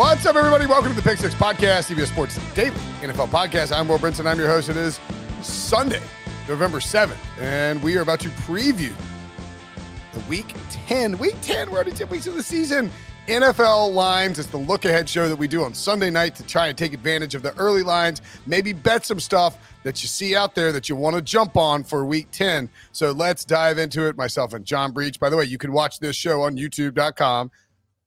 What's up, everybody? Welcome to the Pick Six Podcast, CBS Sports Daily NFL Podcast. I'm Will Brinson. I'm your host. It is Sunday, November 7th, and we are about to preview the Week 10. Week 10, we're already 10 weeks of the season. NFL lines. It's the look ahead show that we do on Sunday night to try and take advantage of the early lines, maybe bet some stuff that you see out there that you want to jump on for week 10. So let's dive into it. Myself and John Breech. By the way, you can watch this show on youtube.com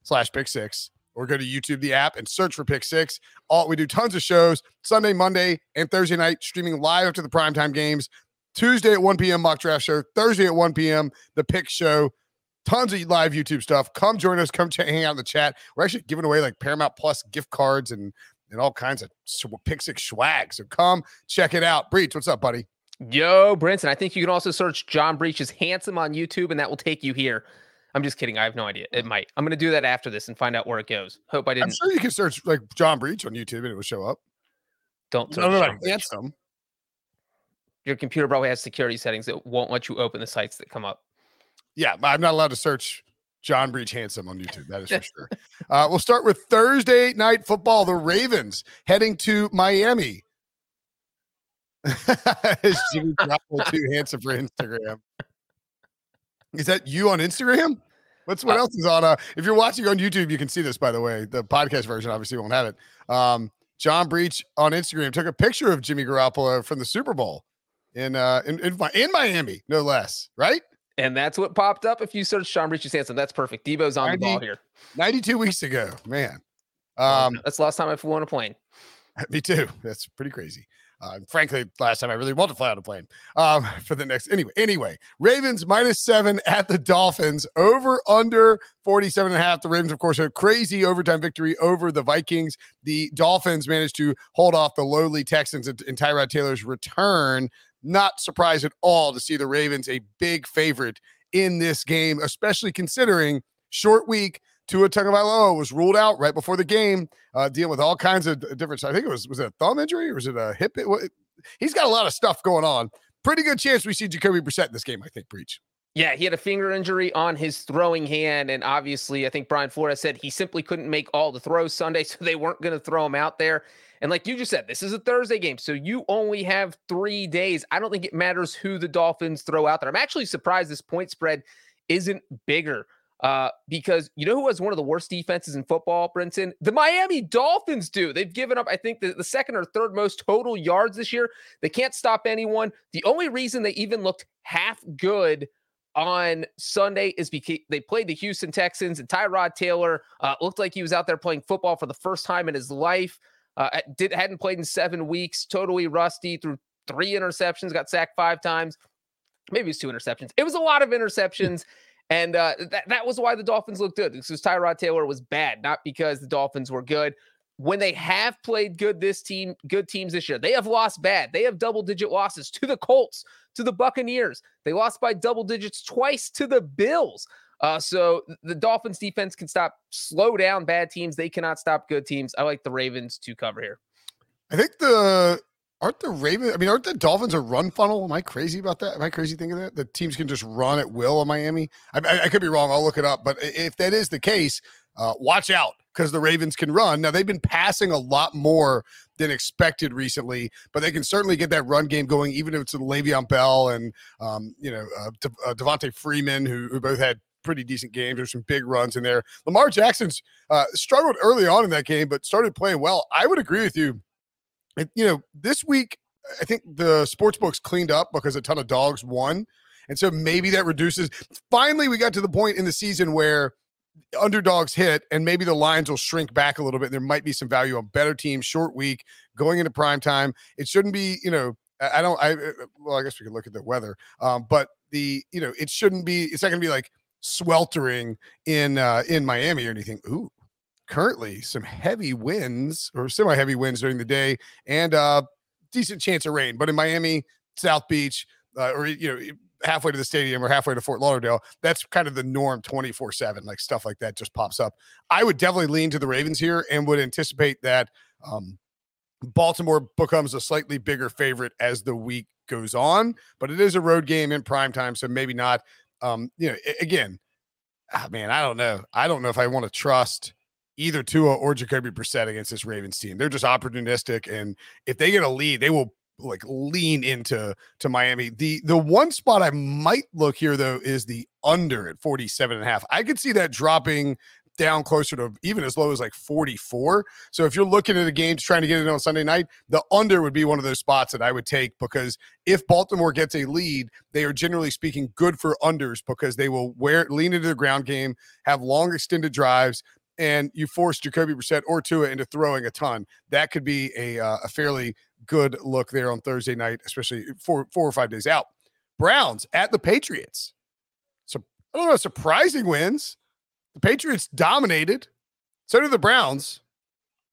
slash pick six or go to YouTube, the app, and search for Pick Six. All we do tons of shows Sunday, Monday, and Thursday night, streaming live after the primetime games. Tuesday at 1 p.m. mock draft show. Thursday at 1 p.m. the pick show. Tons of live YouTube stuff. Come join us. Come ch- hang out in the chat. We're actually giving away like Paramount Plus gift cards and and all kinds of pick six swag. So come check it out. Breech, what's up, buddy? Yo, Brinson. I think you can also search John Breech's handsome on YouTube, and that will take you here. I'm just kidding. I have no idea. It might. I'm going to do that after this and find out where it goes. Hope I didn't. I'm sure you can search like John Breech on YouTube and it will show up. Don't no, no, no, handsome. Your computer probably has security settings that won't let you open the sites that come up. Yeah, I'm not allowed to search John Breech handsome on YouTube. That is for sure. Uh, we'll start with Thursday night football. The Ravens heading to Miami. is Jimmy Garoppolo too handsome for Instagram? Is that you on Instagram? What's what uh, else is on? Uh, if you're watching on YouTube, you can see this. By the way, the podcast version obviously won't have it. Um, John Breech on Instagram took a picture of Jimmy Garoppolo from the Super Bowl in uh in, in, in Miami, no less, right? And that's what popped up if you search Sean Breech's handsome. That's perfect. Debo's on 90, the ball here. 92 weeks ago, man. Um, that's the last time I flew on a plane. Me too. That's pretty crazy. Uh, frankly, last time I really wanted to fly on a plane um, for the next. Anyway, anyway, Ravens minus seven at the Dolphins, over under 47 and a half. The Ravens, of course, a crazy overtime victory over the Vikings. The Dolphins managed to hold off the lowly Texans in, Tyrod Taylor's return. Not surprised at all to see the Ravens a big favorite in this game, especially considering short week Tua Tagovailoa was ruled out right before the game, uh, dealing with all kinds of different. I think it was was it a thumb injury or was it a hip? He's got a lot of stuff going on. Pretty good chance we see Jacoby Brissett in this game. I think. Breech. Yeah, he had a finger injury on his throwing hand, and obviously, I think Brian Flores said he simply couldn't make all the throws Sunday, so they weren't going to throw him out there. And like you just said, this is a Thursday game, so you only have three days. I don't think it matters who the Dolphins throw out there. I'm actually surprised this point spread isn't bigger. Uh, because you know who has one of the worst defenses in football, Brinson? The Miami Dolphins do. They've given up, I think, the, the second or third most total yards this year. They can't stop anyone. The only reason they even looked half good on Sunday is because they played the Houston Texans and Tyrod Taylor uh, looked like he was out there playing football for the first time in his life. Uh, did hadn't played in seven weeks, totally rusty, threw three interceptions, got sacked five times. Maybe it was two interceptions. It was a lot of interceptions. And uh, that, that was why the Dolphins looked good because Tyrod Taylor was bad, not because the Dolphins were good. When they have played good this team, good teams this year, they have lost bad. They have double digit losses to the Colts, to the Buccaneers. They lost by double digits twice to the Bills. Uh, so the Dolphins defense can stop, slow down bad teams. They cannot stop good teams. I like the Ravens to cover here. I think the aren't the Ravens? I mean, aren't the Dolphins a run funnel? Am I crazy about that? Am I crazy thinking that the teams can just run at will in Miami? I, I, I, could be wrong. I'll look it up. But if that is the case, uh, watch out because the Ravens can run. Now they've been passing a lot more than expected recently, but they can certainly get that run game going, even if it's Le'Veon Bell and um, you know uh, De- uh, Devonta Freeman, who, who both had pretty decent games. There's some big runs in there. Lamar Jackson's uh, struggled early on in that game, but started playing well. I would agree with you. You know, this week I think the sports books cleaned up because a ton of dogs won. And so maybe that reduces. Finally, we got to the point in the season where underdogs hit and maybe the lines will shrink back a little bit. There might be some value on better teams, short week, going into prime time. It shouldn't be, you know, I don't, I, uh, well, I guess we could look at the weather. Um, but the, you know, it shouldn't be, it's not going to be like sweltering in, uh, in Miami or anything. Ooh, currently some heavy winds or semi heavy winds during the day and, uh, decent chance of rain. But in Miami, South Beach, uh, or you know, halfway to the stadium or halfway to Fort Lauderdale, that's kind of the norm 24 7. Like stuff like that just pops up. I would definitely lean to the Ravens here and would anticipate that um, Baltimore becomes a slightly bigger favorite as the week goes on, but it is a road game in prime time. So maybe not. Um, you know, again, ah, man, I don't know. I don't know if I want to trust either Tua or Jacoby Brissett against this Ravens team. They're just opportunistic, and if they get a lead, they will like lean into to Miami. The the one spot I might look here though is the under at 47 and a half. I could see that dropping down closer to even as low as like 44. So if you're looking at a game trying to get it on Sunday night, the under would be one of those spots that I would take because if Baltimore gets a lead, they are generally speaking good for unders because they will wear lean into the ground game, have long extended drives, and you force Jacoby Brissett or Tua into throwing a ton. That could be a uh, a fairly good look there on Thursday night, especially four four or five days out. Browns at the Patriots. So I don't know, surprising wins. The Patriots dominated. So did the Browns.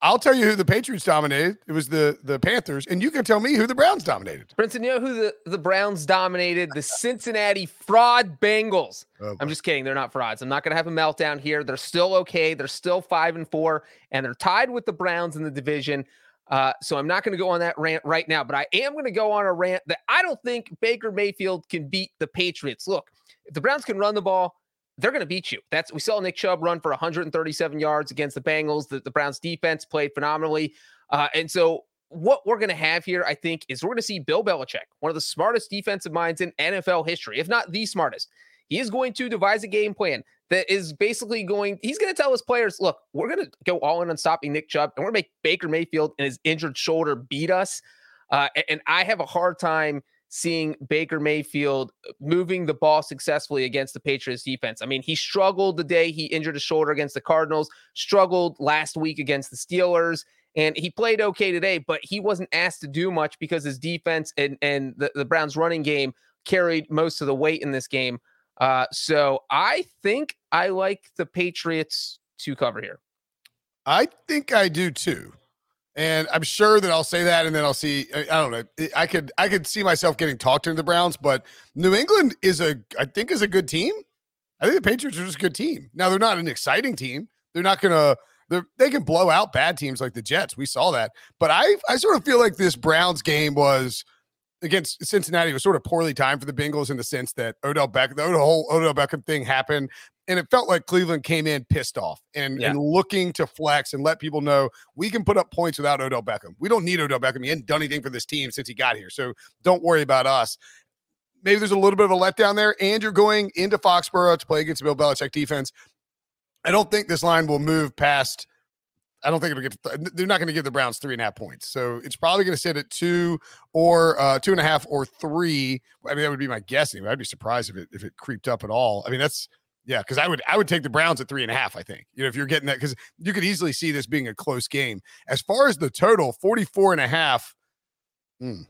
I'll tell you who the Patriots dominated. It was the the Panthers, and you can tell me who the Browns dominated. Brinson, you know who the, the Browns dominated? The Cincinnati fraud Bengals. Oh, I'm just kidding. They're not frauds. I'm not going to have a meltdown here. They're still okay. They're still five and four, and they're tied with the Browns in the division. Uh, so I'm not going to go on that rant right now, but I am going to go on a rant that I don't think Baker Mayfield can beat the Patriots. Look, if the Browns can run the ball, they're going to beat you. That's we saw Nick Chubb run for 137 yards against the Bengals. The, the Browns defense played phenomenally. Uh, and so what we're going to have here, I think, is we're going to see Bill Belichick, one of the smartest defensive minds in NFL history, if not the smartest. He is going to devise a game plan that is basically going, he's going to tell his players, look, we're going to go all in on stopping Nick Chubb and we're going to make Baker Mayfield and his injured shoulder beat us. Uh, and I have a hard time seeing Baker Mayfield moving the ball successfully against the Patriots defense. I mean, he struggled the day he injured his shoulder against the Cardinals, struggled last week against the Steelers. And he played okay today, but he wasn't asked to do much because his defense and, and the, the Browns running game carried most of the weight in this game. Uh, so I think I like the Patriots to cover here. I think I do too. And I'm sure that I'll say that, and then I'll see. I don't know. I could I could see myself getting talked into the Browns, but New England is a I think is a good team. I think the Patriots are just a good team. Now they're not an exciting team. They're not gonna. They're, they can blow out bad teams like the Jets. We saw that. But I I sort of feel like this Browns game was against Cincinnati was sort of poorly timed for the Bengals in the sense that Odell Beckham, the whole Odell Beckham thing happened, and it felt like Cleveland came in pissed off and, yeah. and looking to flex and let people know we can put up points without Odell Beckham. We don't need Odell Beckham. He hasn't done anything for this team since he got here, so don't worry about us. Maybe there's a little bit of a letdown there, and you're going into Foxborough to play against Bill Belichick defense. I don't think this line will move past I don't think it'll get. They're not going to give the Browns three and a half points, so it's probably going to sit at two or uh, two and a half or three. I mean, that would be my guessing. But I'd be surprised if it if it creeped up at all. I mean, that's yeah, because I would I would take the Browns at three and a half. I think you know if you're getting that because you could easily see this being a close game. As far as the total, 44 and a half. Hmm,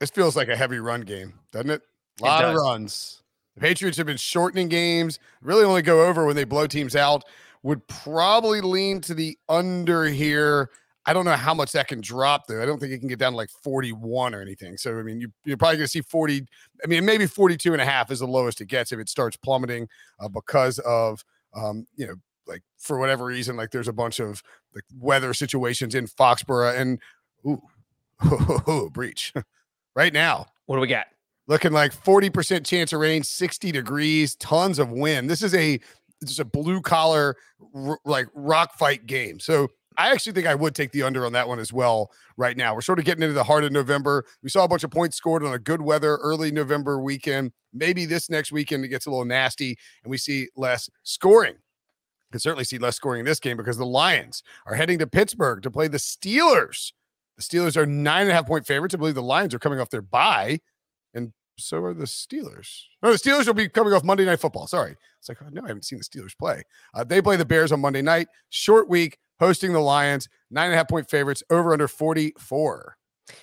this feels like a heavy run game, doesn't it? A lot of runs. The Patriots have been shortening games. Really only go over when they blow teams out would probably lean to the under here. I don't know how much that can drop though. I don't think it can get down to like 41 or anything. So I mean, you, are probably going to see 40. I mean, maybe 42 and a half is the lowest it gets if it starts plummeting uh, because of um, you know, like for whatever reason, like there's a bunch of like weather situations in Foxborough and ooh, Breech right now. What do we got? Looking like 40% chance of rain, 60 degrees, tons of wind. This is a just a blue collar r- like rock fight game. So I actually think I would take the under on that one as well right now. We're sort of getting into the heart of November. We saw a bunch of points scored on a good weather early November weekend. Maybe this next weekend it gets a little nasty and we see less scoring. Can certainly see less scoring in this game because the Lions are heading to Pittsburgh to play the Steelers. The Steelers are nine and a half point favorites. I believe the Lions are coming off their bye, and so are the Steelers. No, the Steelers will be coming off Monday Night Football. Sorry, it's like oh, no, I haven't seen the Steelers play. Uh, they play the Bears on Monday night. Short week hosting the Lions. Nine and a half point favorites. Over under forty four.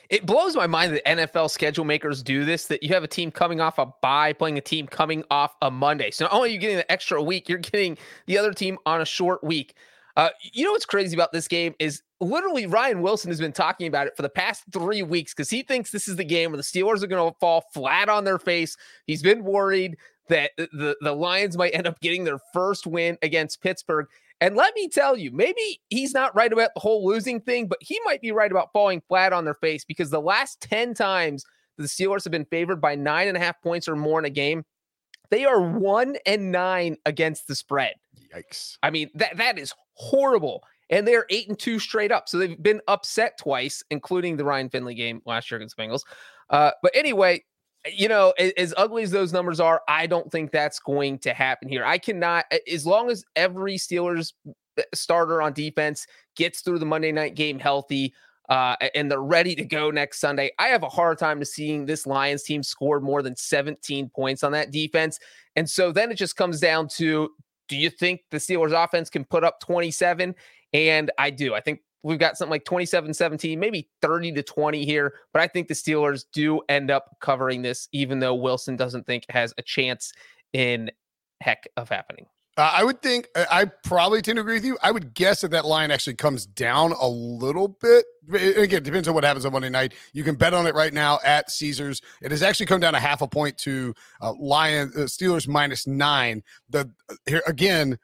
It blows my mind that NFL schedule makers do this. That you have a team coming off a bye playing a team coming off a Monday. So not only are you getting the extra week, you're getting the other team on a short week. Uh, you know what's crazy about this game is literally Ryan Wilson has been talking about it for the past three weeks because he thinks this is the game where the Steelers are going to fall flat on their face. He's been worried that the, the Lions might end up getting their first win against Pittsburgh. And let me tell you, maybe he's not right about the whole losing thing, but he might be right about falling flat on their face because the last 10 times the Steelers have been favored by nine and a half points or more in a game, they are one and nine against the spread. Yikes. I mean, that that is horrible. And they're eight and two straight up. So they've been upset twice, including the Ryan Finley game last year against the Bengals. Uh, but anyway, you know, as, ugly as those numbers are, I don't think that's going to happen here. I cannot, as long as every Steelers uh, starter on defense gets through the Monday night game healthy, uh, and they're ready to go next Sunday. I have a hard time to seeing this Lions team score more than 17 points on that defense. And so then it just comes down to do you think the Steelers offense can put up 27? And I do. I think we've got something like 27 17, maybe 30 to 20 here. But I think the Steelers do end up covering this, even though Wilson doesn't think has a chance in heck of happening. Uh, I would think I probably tend to agree with you. I would guess that that line actually comes down a little bit. Again, it depends on what happens on Monday night. You can bet on it right now at Caesars. It has actually come down a half a point to uh, Lion uh, Steelers minus nine. The here again,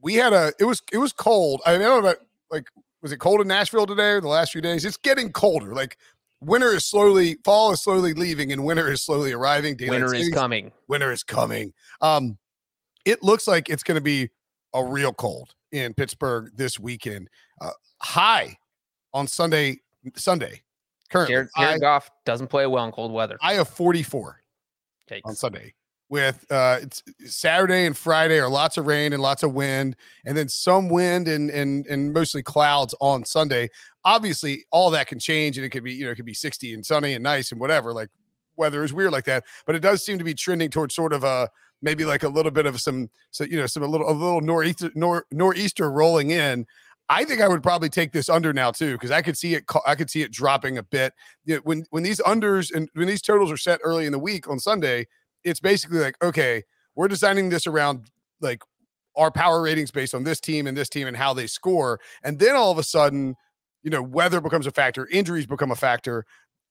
we had a it was it was cold. I, mean, I don't know like was it cold in Nashville today or the last few days? It's getting colder. Like winter is slowly fall is slowly leaving and winter is slowly arriving. Daylight winter is coming. Winter is coming. Um, it looks like it's going to be a real cold in Pittsburgh this weekend. Uh, high on Sunday. Sunday. Currently, Jared, Jared I, Goff doesn't play well in cold weather. I have 44 Takes. on Sunday. With uh, it's Saturday and Friday are lots of rain and lots of wind, and then some wind and and and mostly clouds on Sunday. Obviously, all that can change, and it could be you know it could be 60 and sunny and nice and whatever. Like weather is weird like that, but it does seem to be trending towards sort of a maybe like a little bit of some, so you know, some a little a little nor'easter nor, nor'easter rolling in. I think I would probably take this under now too because I could see it. I could see it dropping a bit. You know, when when these unders and when these totals are set early in the week on Sunday, it's basically like okay, we're designing this around like our power ratings based on this team and this team and how they score, and then all of a sudden, you know, weather becomes a factor, injuries become a factor.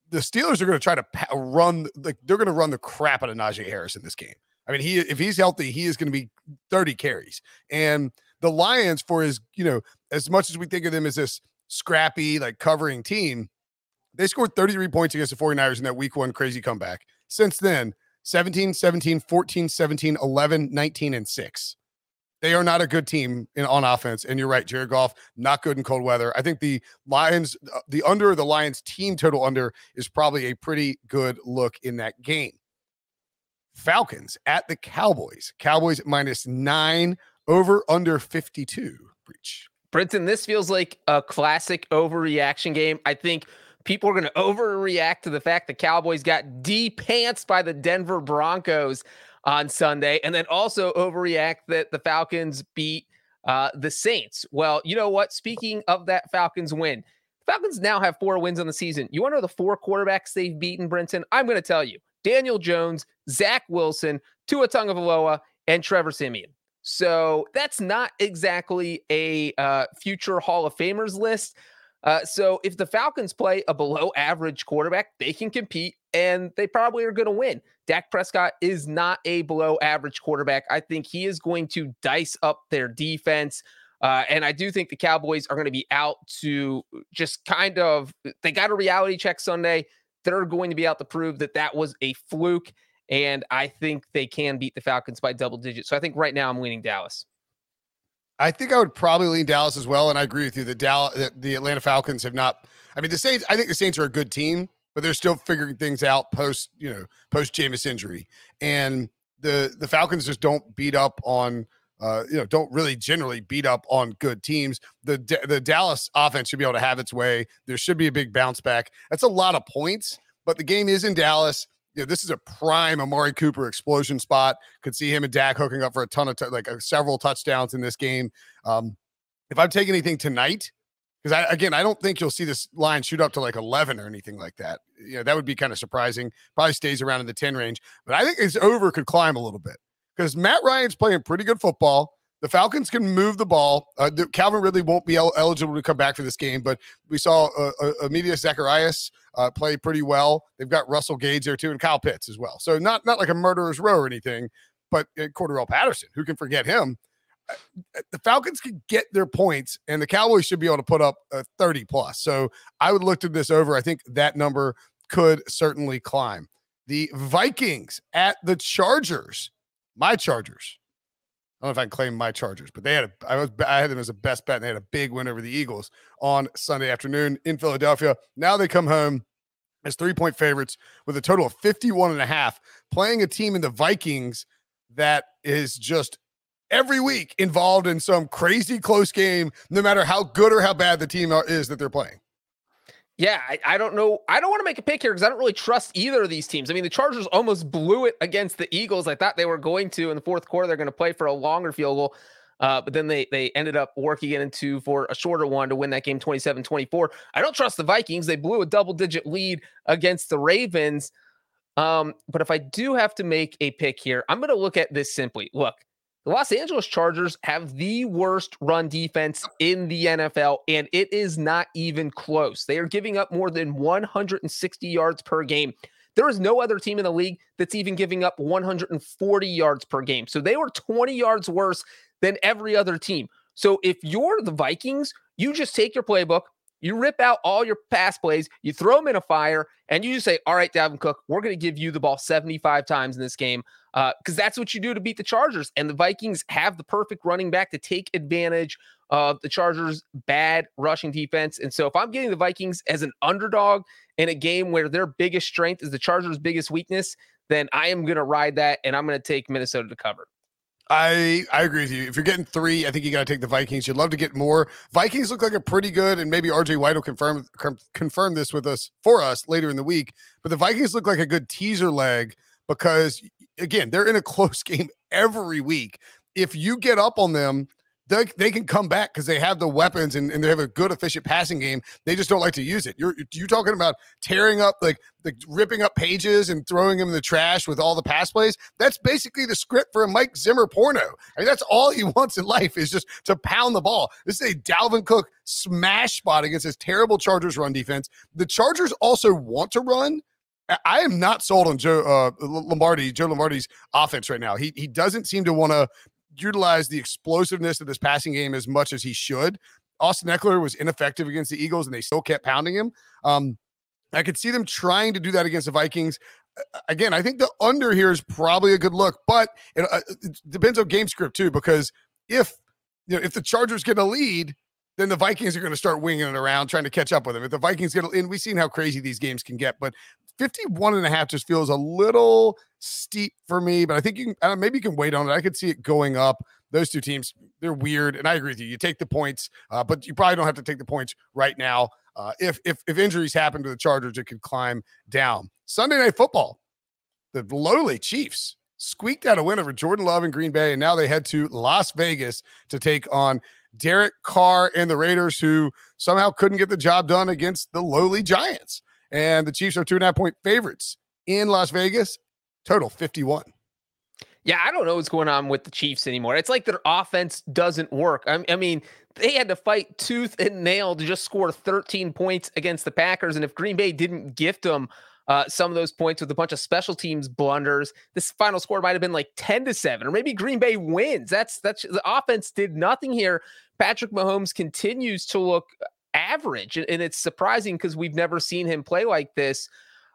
The Steelers are going to try to run like they're going to run the crap out of Najee Harris in this game. I mean, he if he's healthy, he is going to be 30 carries. And the Lions, for his, you know, as much as we think of them as this scrappy, like covering team, they scored 33 points against the 49ers in that week one crazy comeback. Since then, 17, 17, 14, 17, 11, 19, and 6. They are not a good team in on offense. And you're right, Jared Goff, not good in cold weather. I think the Lions, uh, the under the Lions team total under is probably a pretty good look in that game. Falcons at the Cowboys. Cowboys minus nine over under 52. Breech. Brinson, this feels like a classic overreaction game. I think people are going to overreact to the fact the Cowboys got de-pants by the Denver Broncos on Sunday, and then also overreact that the Falcons beat uh, the Saints. Well, you know what? Speaking of that Falcons win, Falcons now have four wins on the season. You want to know the four quarterbacks they've beaten, Brinson? I'm going to tell you. Daniel Jones, Zach Wilson, Tua Tagovailoa, and Trevor Siemian. So that's not exactly a uh, future Hall of Famers list. Uh, so if the Falcons play a below average quarterback, they can compete and they probably are going to win. Dak Prescott is not a below average quarterback. I think he is going to dice up their defense. Uh, and I do think the Cowboys are going to be out to just kind of, they got a reality check Sunday they're going to be out to prove that that was a fluke. And I think they can beat the Falcons by double digits. So I think right now I'm leaning Dallas. I think I would probably lean Dallas as well, and I agree with you. The Dallas, the Atlanta Falcons have not. I mean, the Saints. I think the Saints are a good team, but they're still figuring things out post, you know, post Jameis injury, and the the Falcons just don't beat up on. Uh, you know, don't really generally beat up on good teams. The the Dallas offense should be able to have its way. There should be a big bounce back. That's a lot of points, but the game is in Dallas know, this is a prime Amari Cooper explosion spot. Could see him and Dak hooking up for a ton of t- like uh, several touchdowns in this game. Um, if I'm taking anything tonight, because I again I don't think you'll see this line shoot up to like 11 or anything like that. You know, that would be kind of surprising. Probably stays around in the 10 range, but I think his over could climb a little bit because Matt Ryan's playing pretty good football. The Falcons can move the ball. Uh, Calvin Ridley won't be el- eligible to come back for this game, but we saw uh, uh, Zaccheaus uh, play pretty well. They've got Russell Gage there too, and Kyle Pitts as well. So not not like a murderer's row or anything, but uh, Cordarrelle Patterson, who can forget him? Uh, uh, the Falcons can get their points, and the Cowboys should be able to put up a 30 plus. So I would look to this over. I think that number could certainly climb. The Vikings at the Chargers, my Chargers I don't know if I can claim my Chargers, but they had a I was I had them as a best bet and they had a big win over the Eagles on Sunday afternoon in Philadelphia. Now they come home as three point favorites with a total of 51 and a half, playing a team in the Vikings that is just every week involved in some crazy close game, no matter how good or how bad the team is that they're playing. Yeah, I, I, don't know. I don't want to make a pick here because I don't really trust either of these teams. I mean, the Chargers almost blew it against the Eagles. I thought they were going to in the fourth quarter. They're going to play for a longer field goal. Uh, but then they they ended up working it into for a shorter one to win that game 27-24. I don't trust the Vikings. They blew a double-digit lead against the Ravens. Um, but if I do have to make a pick here, I'm going to look at this simply. Look, the Los Angeles Chargers have the worst run defense in the NFL, and it is not even close. They are giving up more than 160 yards per game. There is no other team in the league that's even giving up 140 yards per game. So they were 20 yards worse than every other team. So if you're the Vikings, you just take your playbook, you rip out all your pass plays, you throw them in a fire, and you say, All right, Dalvin Cook, we're going to give you the ball 75 times in this game because uh, that's what you do to beat the Chargers. And the Vikings have the perfect running back to take advantage of the Chargers' bad rushing defense. And so if I'm getting the Vikings as an underdog in a game where their biggest strength is the Chargers' biggest weakness, then I am going to ride that and I'm going to take Minnesota to cover. I I agree with you. If you're getting three, I think you got to take the Vikings. You'd love to get more. Vikings look like a pretty good, and maybe RJ White will confirm confirm this with us for us later in the week. But the Vikings look like a good teaser leg because again, they're in a close game every week. If you get up on them, they, they can come back because they have the weapons and, and they have a good efficient passing game. They just don't like to use it. You're you talking about tearing up like the ripping up pages and throwing them in the trash with all the pass plays. That's basically the script for a Mike Zimmer porno. I mean, that's all he wants in life is just to pound the ball. This is a Dalvin Cook smash spot against this terrible Chargers run defense. The Chargers also want to run I am not sold on Joe uh, Lombardi, Joe Lombardi's offense right now. He he doesn't seem to want to utilize the explosiveness of this passing game as much as he should. Austin Ekeler was ineffective against the Eagles, and they still kept pounding him. Um, I could see them trying to do that against the Vikings. Again, I think the under here is probably a good look, but it, uh, it depends on game script too. Because if you know if the Chargers get a lead, then the Vikings are going to start winging it around, trying to catch up with them. If the Vikings get, and we've seen how crazy these games can get, but 51 and a half just feels a little steep for me, but I think you can, maybe you can wait on it. I could see it going up. Those two teams, they're weird. And I agree with you. You take the points, uh, but you probably don't have to take the points right now. Uh, if, if, if injuries happen to the Chargers, it could climb down. Sunday night football, the lowly Chiefs squeaked out a win over Jordan Love and Green Bay, and now they head to Las Vegas to take on Derek Carr and the Raiders, who somehow couldn't get the job done against the lowly Giants. And the Chiefs are two and a half point favorites in Las Vegas, total 51. Yeah, I don't know what's going on with the Chiefs anymore. It's like their offense doesn't work. I, I mean, they had to fight tooth and nail to just score 13 points against the Packers. And if Green Bay didn't gift them uh, some of those points with a bunch of special teams blunders, this final score might have been like 10 to 7, or maybe Green Bay wins. That's that's the offense did nothing here. Patrick Mahomes continues to look average. And it's surprising because we've never seen him play like this.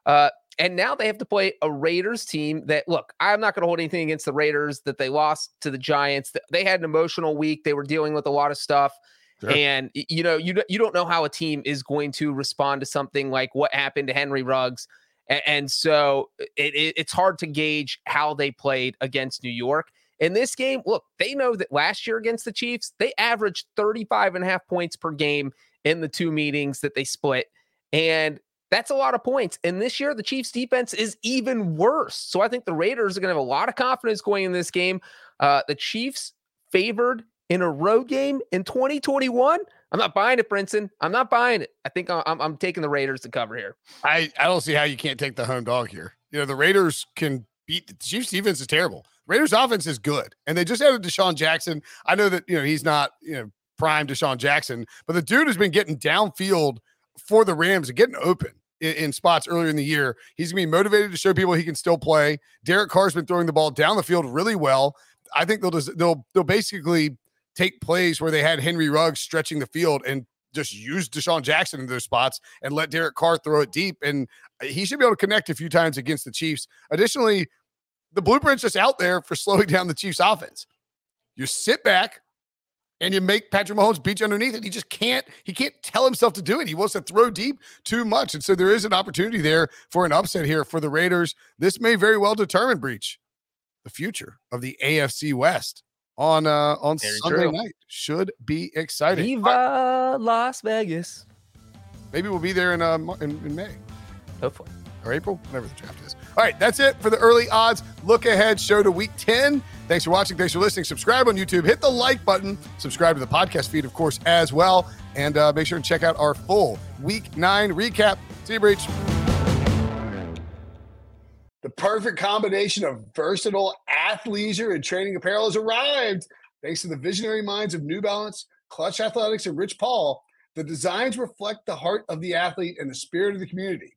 Uh, and now they have to play a Raiders team that look, I'm not going to hold anything against the Raiders that they lost to the Giants. They had an emotional week. They were dealing with a lot of stuff. Sure. And you know, you you don't know how a team is going to respond to something like what happened to Henry Ruggs. And, and so it, it, it's hard to gauge how they played against New York. In this game, look, they know that last year against the Chiefs, they averaged 35 and a half points per game in the two meetings that they split. And that's a lot of points. And this year, the Chiefs defense is even worse. So I think the Raiders are going to have a lot of confidence going in this game. Uh, the Chiefs favored in a road game in 2021. I'm not buying it, Brinson. I'm not buying it. I think I'm, I'm taking the Raiders to cover here. I, I don't see how you can't take the home dog here. You know, the Raiders can beat the Chiefs defense is terrible. Raiders offense is good. And they just added DeSean Jackson. I know that, you know, he's not, you know, prime DeSean Jackson, but the dude has been getting downfield for the Rams and getting open in, in, spots earlier in the year. He's gonna be motivated to show people he can still play. Derek Carr's been throwing the ball down the field really well. I think they'll just they'll they'll basically take plays where they had Henry Ruggs stretching the field and just use DeSean Jackson in those spots and let Derek Carr throw it deep. And uh, he should be able to connect a few times against the Chiefs. Additionally, the blueprint's just out there for slowing down the Chiefs offense. You sit back, and you make Patrick Mahomes beat you underneath it. He just can't, he can't tell himself to do it. He wants to throw deep too much. And so there is an opportunity there for an upset here for the Raiders. This may very well determine Breech the future of the AFC West on uh on very Sunday true. night. Should be exciting. Viva Las Vegas. Maybe we'll be there in uh in, in May. Hopefully. Or April, whatever the draft is. All right, that's it for the early odds. Look ahead show to week 10. Thanks for watching. Thanks for listening. Subscribe on YouTube. Hit the like button. Subscribe to the podcast feed, of course, as well. And uh, make sure to check out our full week nine recap. See you, Breech. The perfect combination of versatile athleisure and training apparel has arrived. Thanks to the visionary minds of New Balance, Clutch Athletics, and Rich Paul, the designs reflect the heart of the athlete and the spirit of the community.